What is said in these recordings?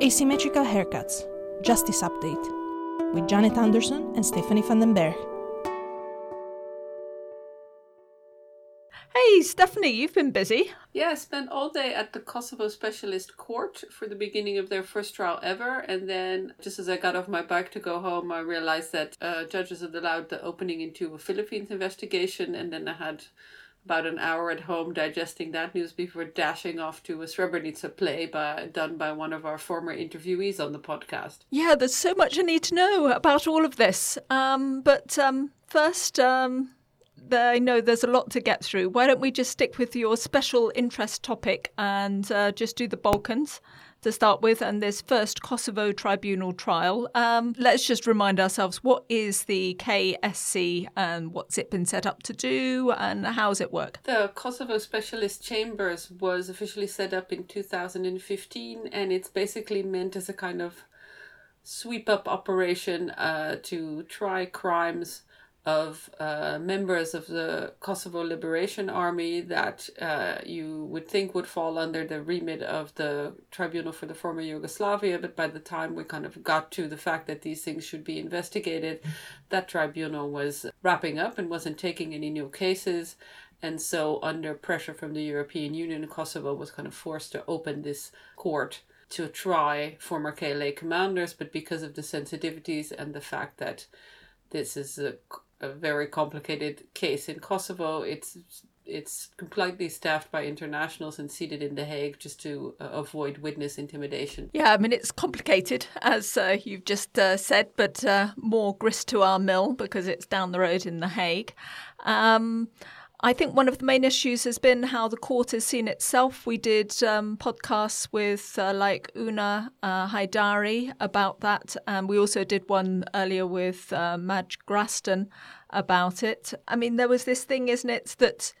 Asymmetrical Haircuts Justice Update with Janet Anderson and Stephanie van den Berg. Hey, Stephanie, you've been busy. Yeah, I spent all day at the Kosovo Specialist Court for the beginning of their first trial ever. And then, just as I got off my bike to go home, I realized that uh, judges had allowed the opening into a Philippines investigation. And then I had about an hour at home digesting that news before dashing off to a Srebrenica play by, done by one of our former interviewees on the podcast. Yeah, there's so much I need to know about all of this. Um, but um, first, um, I know there's a lot to get through. Why don't we just stick with your special interest topic and uh, just do the Balkans? To start with, and this first Kosovo tribunal trial. Um, let's just remind ourselves what is the KSC and what's it been set up to do, and how does it work? The Kosovo Specialist Chambers was officially set up in 2015, and it's basically meant as a kind of sweep up operation uh, to try crimes of uh, members of the Kosovo Liberation Army that uh, you would think would fall under the remit of the Tribunal for the Former Yugoslavia. But by the time we kind of got to the fact that these things should be investigated, that tribunal was wrapping up and wasn't taking any new cases. And so, under pressure from the European Union, Kosovo was kind of forced to open this court to try former KLA commanders. But because of the sensitivities and the fact that this is a a very complicated case in Kosovo. It's it's completely staffed by internationals and seated in The Hague just to uh, avoid witness intimidation. Yeah, I mean, it's complicated, as uh, you've just uh, said, but uh, more grist to our mill because it's down the road in The Hague. Um, I think one of the main issues has been how the court has seen itself. We did um, podcasts with uh, like Una uh, Haidari about that, and we also did one earlier with uh, Madge Graston about it. I mean, there was this thing, isn't it, that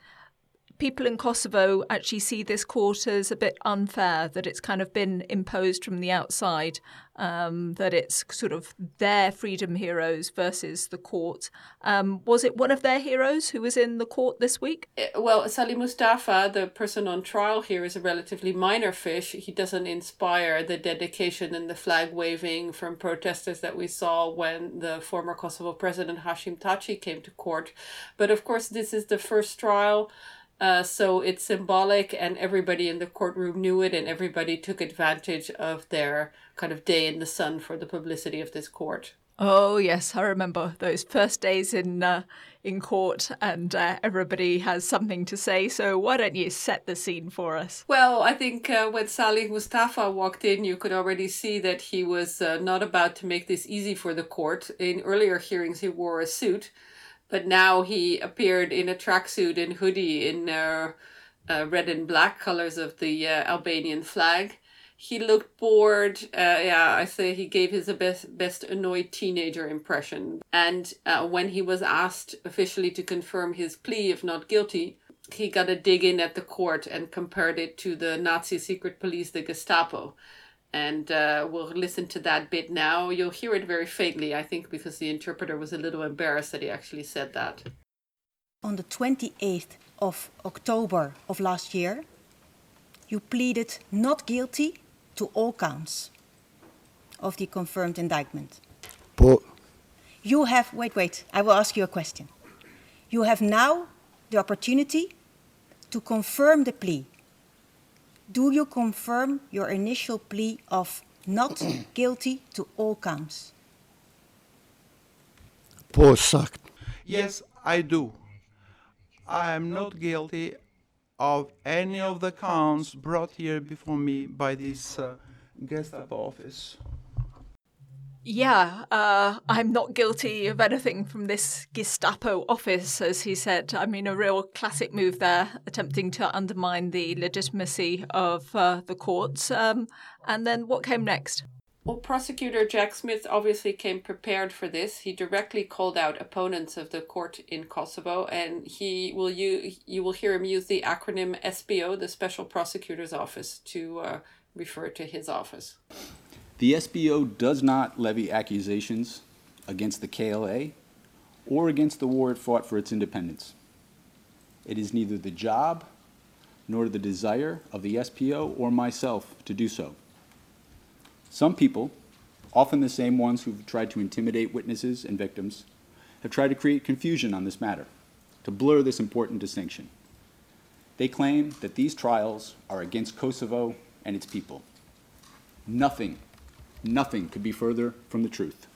people in Kosovo actually see this court as a bit unfair, that it's kind of been imposed from the outside, um, that it's sort of their freedom heroes versus the court. Um, was it one of their heroes who was in the court this week? Eh, well, Salih Mustafa, the person on trial here, is a relatively minor fish. He doesn't inspire the dedication and the flag waving from protesters that we saw when the former Kosovo president Hashim Thaçi came to court. But of course, this is the first trial. Uh, so it's symbolic, and everybody in the courtroom knew it, and everybody took advantage of their kind of day in the sun for the publicity of this court. Oh yes, I remember those first days in uh, in court, and uh, everybody has something to say. So why don't you set the scene for us? Well, I think uh, when Salih Mustafa walked in, you could already see that he was uh, not about to make this easy for the court. In earlier hearings, he wore a suit but now he appeared in a tracksuit and hoodie in uh, uh, red and black colors of the uh, Albanian flag. He looked bored. Uh, yeah, I say he gave his best best annoyed teenager impression. And uh, when he was asked officially to confirm his plea if not guilty, he got a dig in at the court and compared it to the Nazi secret police, the Gestapo and uh, we'll listen to that bit now. You'll hear it very faintly, I think, because the interpreter was a little embarrassed that he actually said that. On the 28th of October of last year, you pleaded not guilty to all counts of the confirmed indictment. But you have, wait, wait, I will ask you a question. You have now the opportunity to confirm the plea do you confirm your initial plea of not guilty to all counts? Påsagt. Yes, I do. I am not guilty of any of the counts brought here before me by this uh, Gestapo office. Yeah, uh, I'm not guilty of anything from this Gestapo office, as he said. I mean, a real classic move there, attempting to undermine the legitimacy of uh, the courts. Um, and then what came next? Well, prosecutor Jack Smith obviously came prepared for this. He directly called out opponents of the court in Kosovo, and he will you you will hear him use the acronym SPO, the Special Prosecutor's Office, to uh, refer to his office. The SPO does not levy accusations against the KLA or against the war it fought for its independence. It is neither the job nor the desire of the SPO or myself to do so. Some people, often the same ones who've tried to intimidate witnesses and victims, have tried to create confusion on this matter, to blur this important distinction. They claim that these trials are against Kosovo and its people. Nothing, nothing could be further from the truth.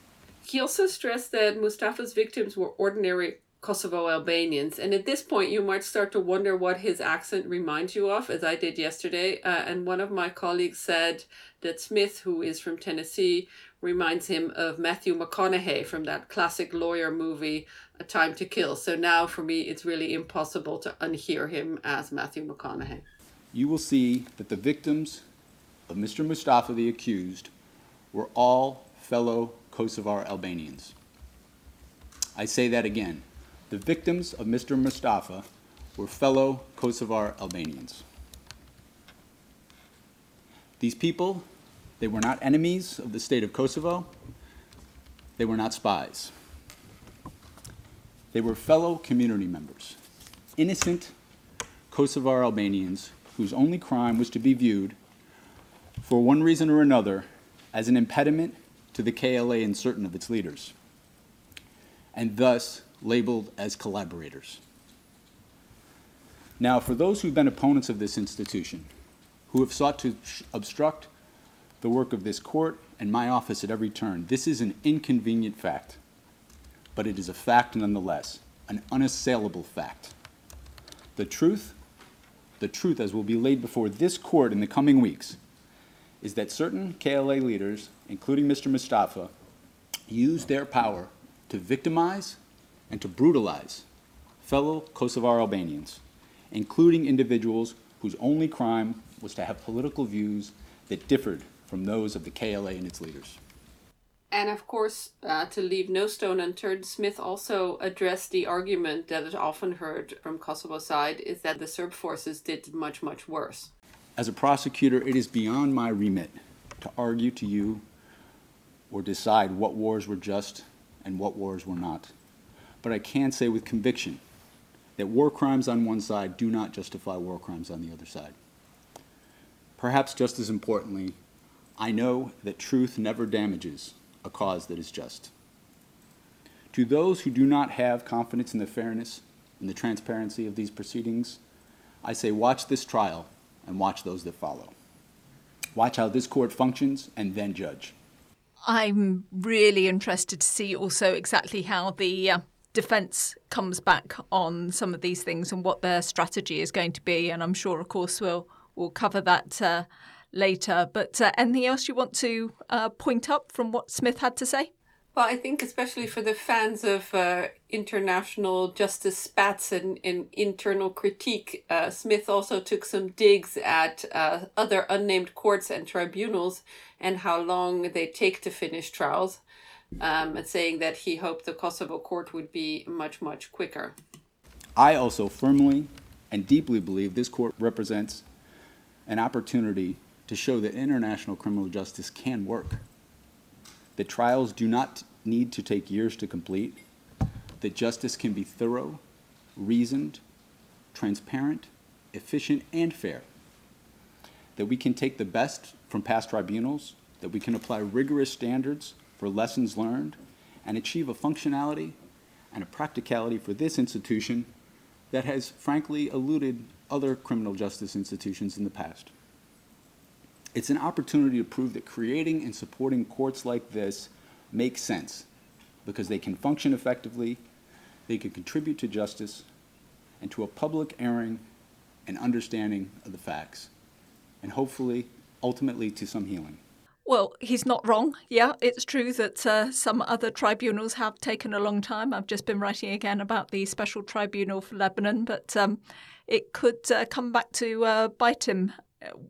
He also stressed that Mustafa's victims were ordinary Kosovo Albanians. And at this point, you might start to wonder what his accent reminds you of, as I did yesterday. Uh, and one of my colleagues said that Smith, who is from Tennessee, reminds him of Matthew McConaughey from that classic lawyer movie, A Time to Kill. So now for me, it's really impossible to unhear him as Matthew McConaughey. You will see that the victims of Mr. Mustafa, the accused, were all fellow Kosovar Albanians. I say that again. The victims of Mr. Mustafa were fellow Kosovar Albanians. These people, they were not enemies of the state of Kosovo. They were not spies. They were fellow community members, innocent Kosovar Albanians whose only crime was to be viewed, for one reason or another, as an impediment to the KLA and certain of its leaders, and thus labeled as collaborators. Now, for those who've been opponents of this institution, who have sought to obstruct the work of this court and my office at every turn, this is an inconvenient fact, but it is a fact nonetheless, an unassailable fact. The truth, the truth as will be laid before this court in the coming weeks, is that certain KLA leaders, including Mr. Mustafa, used their power to victimize and to brutalize fellow Kosovar Albanians, including individuals whose only crime was to have political views that differed from those of the KLA and its leaders. And of course, uh, to leave no stone unturned, Smith also addressed the argument that is often heard from Kosovo side is that the Serb forces did much, much worse. As a prosecutor, it is beyond my remit to argue to you or decide what wars were just and what wars were not but I can say with conviction that war crimes on one side do not justify war crimes on the other side. Perhaps just as importantly, I know that truth never damages a cause that is just. To those who do not have confidence in the fairness and the transparency of these proceedings, I say watch this trial and watch those that follow. Watch how this court functions and then judge. I'm really interested to see also exactly how the uh, defence comes back on some of these things and what their strategy is going to be. And I'm sure, of course, we'll we'll cover that uh, later. But uh, anything else you want to uh, point up from what Smith had to say? Well, I think especially for the fans of uh, international justice spats and, and internal critique, uh, Smith also took some digs at uh, other unnamed courts and tribunals and how long they take to finish trials um, and saying that he hoped the Kosovo court would be much, much quicker. I also firmly and deeply believe this court represents an opportunity to show that international criminal justice can work, that trials do not need to take years to complete, that justice can be thorough, reasoned, transparent, efficient, and fair, that we can take the best from past tribunals, that we can apply rigorous standards for lessons learned and achieve a functionality and a practicality for this institution that has frankly eluded other criminal justice institutions in the past. It's an opportunity to prove that creating and supporting courts like this makes sense because they can function effectively, they can contribute to justice, and to a public airing and understanding of the facts, and hopefully, ultimately, to some healing. Well, he's not wrong. Yeah, it's true that uh, some other tribunals have taken a long time. I've just been writing again about the special tribunal for Lebanon, but um, it could uh, come back to uh, bite him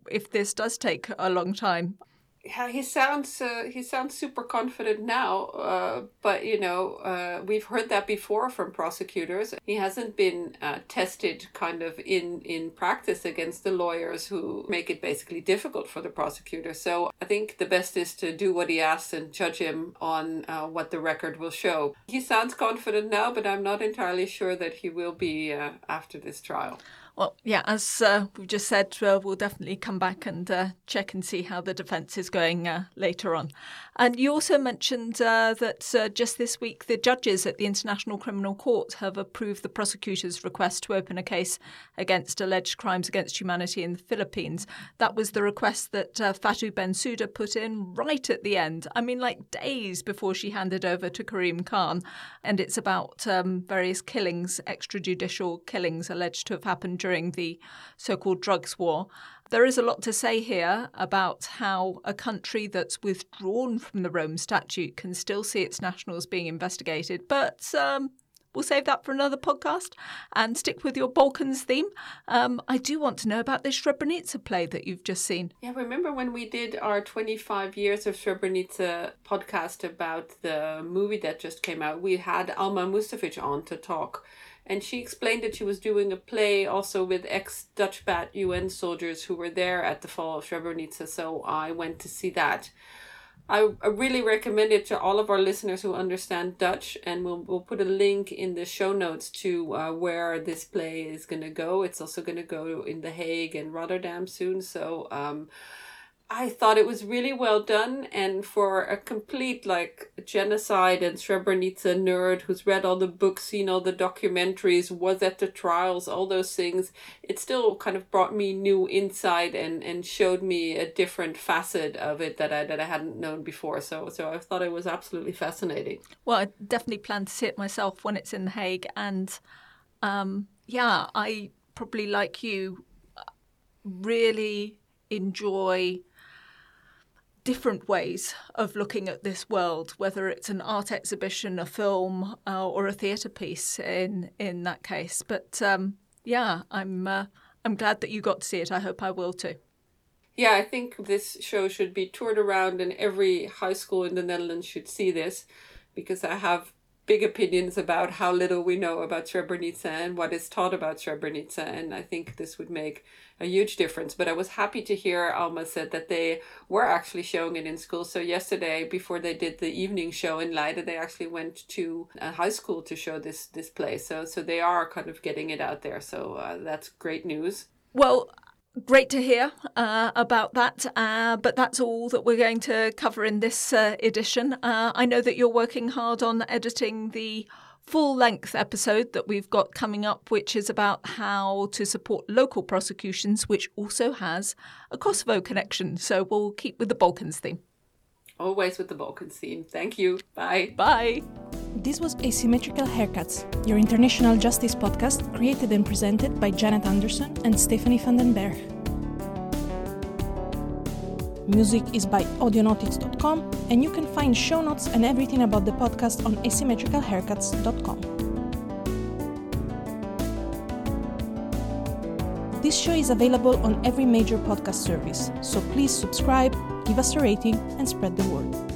if this does take a long time yeah, he sounds uh, he sounds super confident now, uh, but you know uh, we've heard that before from prosecutors. He hasn't been uh, tested kind of in in practice against the lawyers who make it basically difficult for the prosecutor. So I think the best is to do what he asks and judge him on uh, what the record will show. He sounds confident now, but I'm not entirely sure that he will be uh, after this trial. Well, yeah, as uh, we've just said, uh, we'll definitely come back and uh, check and see how the defence is going uh, later on. And you also mentioned uh, that uh, just this week the judges at the International Criminal Court have approved the prosecutor's request to open a case against alleged crimes against humanity in the Philippines. That was the request that Fatou Bensouda put in right at the end. I mean, like days before she handed over to Karim Khan. And it's about um, various killings, extrajudicial killings alleged to have happened during the so called drugs war. There is a lot to say here about how a country that's withdrawn from the Rome Statute can still see its nationals being investigated, but um, we'll save that for another podcast and stick with your Balkans theme. Um, I do want to know about this Srebrenica play that you've just seen. Yeah, remember when we did our 25 years of Srebrenica podcast about the movie that just came out? We had Alma Mustafic on to talk and she explained that she was doing a play also with ex Dutch Bat UN soldiers who were there at the fall of Srebrenica. So I went to see that. I, I really recommend it to all of our listeners who understand Dutch, and we'll, we'll put a link in the show notes to uh, where this play is going to go. It's also going to go in The Hague and Rotterdam soon. So, um, I thought it was really well done, and for a complete like genocide and Srebrenica nerd who's read all the books, seen all the documentaries, was at the trials, all those things, it still kind of brought me new insight and and showed me a different facet of it that I that I hadn't known before. So so I thought it was absolutely fascinating. Well, I definitely plan to see it myself when it's in The Hague, and um, yeah, I probably like you really enjoy different ways of looking at this world, whether it's an art exhibition, a film, uh, or a theatre piece. In in that case, but um, yeah, I'm uh, I'm glad that you got to see it. I hope I will too. Yeah, I think this show should be toured around, and every high school in the Netherlands should see this, because I have big opinions about how little we know about Srebrenica and what is taught about Srebrenica, and I think this would make a huge difference. But I was happy to hear Alma said that they were actually showing it in school. So yesterday, before they did the evening show in Leiden, they actually went to a high school to show this this play. So so they are kind of getting it out there. So uh, that's great news. Well, Great to hear uh, about that, uh, but that's all that we're going to cover in this uh, edition. Uh, I know that you're working hard on editing the full length episode that we've got coming up, which is about how to support local prosecutions, which also has a Kosovo connection. So we'll keep with the Balkans theme. Always with the Balkans theme. Thank you. Bye. Bye. This was Asymmetrical Haircuts, your international justice podcast created and presented by Janet Anderson and Stephanie van den Berg. Music is by audionautics.com, and you can find show notes and everything about the podcast on asymmetricalhaircuts.com. This show is available on every major podcast service, so please subscribe, give us a rating, and spread the word.